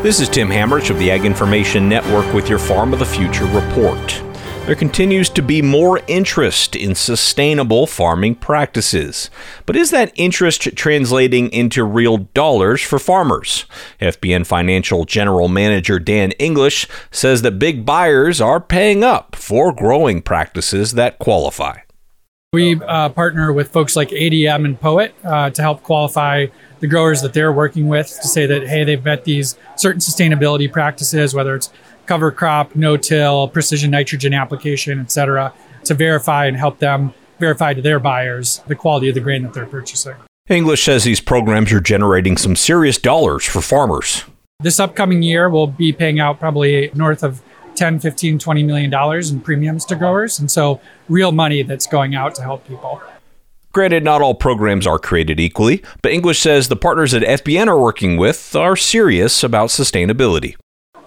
This is Tim Hammerich of the Ag Information Network with your Farm of the Future report. There continues to be more interest in sustainable farming practices. But is that interest translating into real dollars for farmers? FBN Financial General Manager Dan English says that big buyers are paying up for growing practices that qualify. We uh, partner with folks like ADM and POET uh, to help qualify the growers that they're working with to say that, hey, they've met these certain sustainability practices, whether it's cover crop, no-till, precision nitrogen application, et cetera, to verify and help them verify to their buyers the quality of the grain that they're purchasing. English says these programs are generating some serious dollars for farmers. This upcoming year, we'll be paying out probably north of 10, 15, 20 million dollars in premiums to growers. And so real money that's going out to help people. Granted, not all programs are created equally, but English says the partners that FBN are working with are serious about sustainability.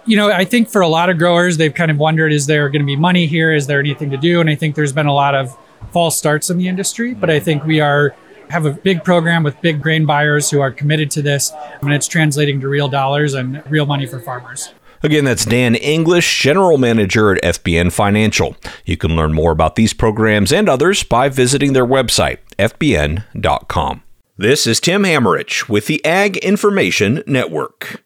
You know, I think for a lot of growers, they've kind of wondered is there going to be money here? Is there anything to do? And I think there's been a lot of false starts in the industry, but I think we are have a big program with big grain buyers who are committed to this, and it's translating to real dollars and real money for farmers. Again, that's Dan English, General Manager at FBN Financial. You can learn more about these programs and others by visiting their website, fbn.com. This is Tim Hammerich with the Ag Information Network.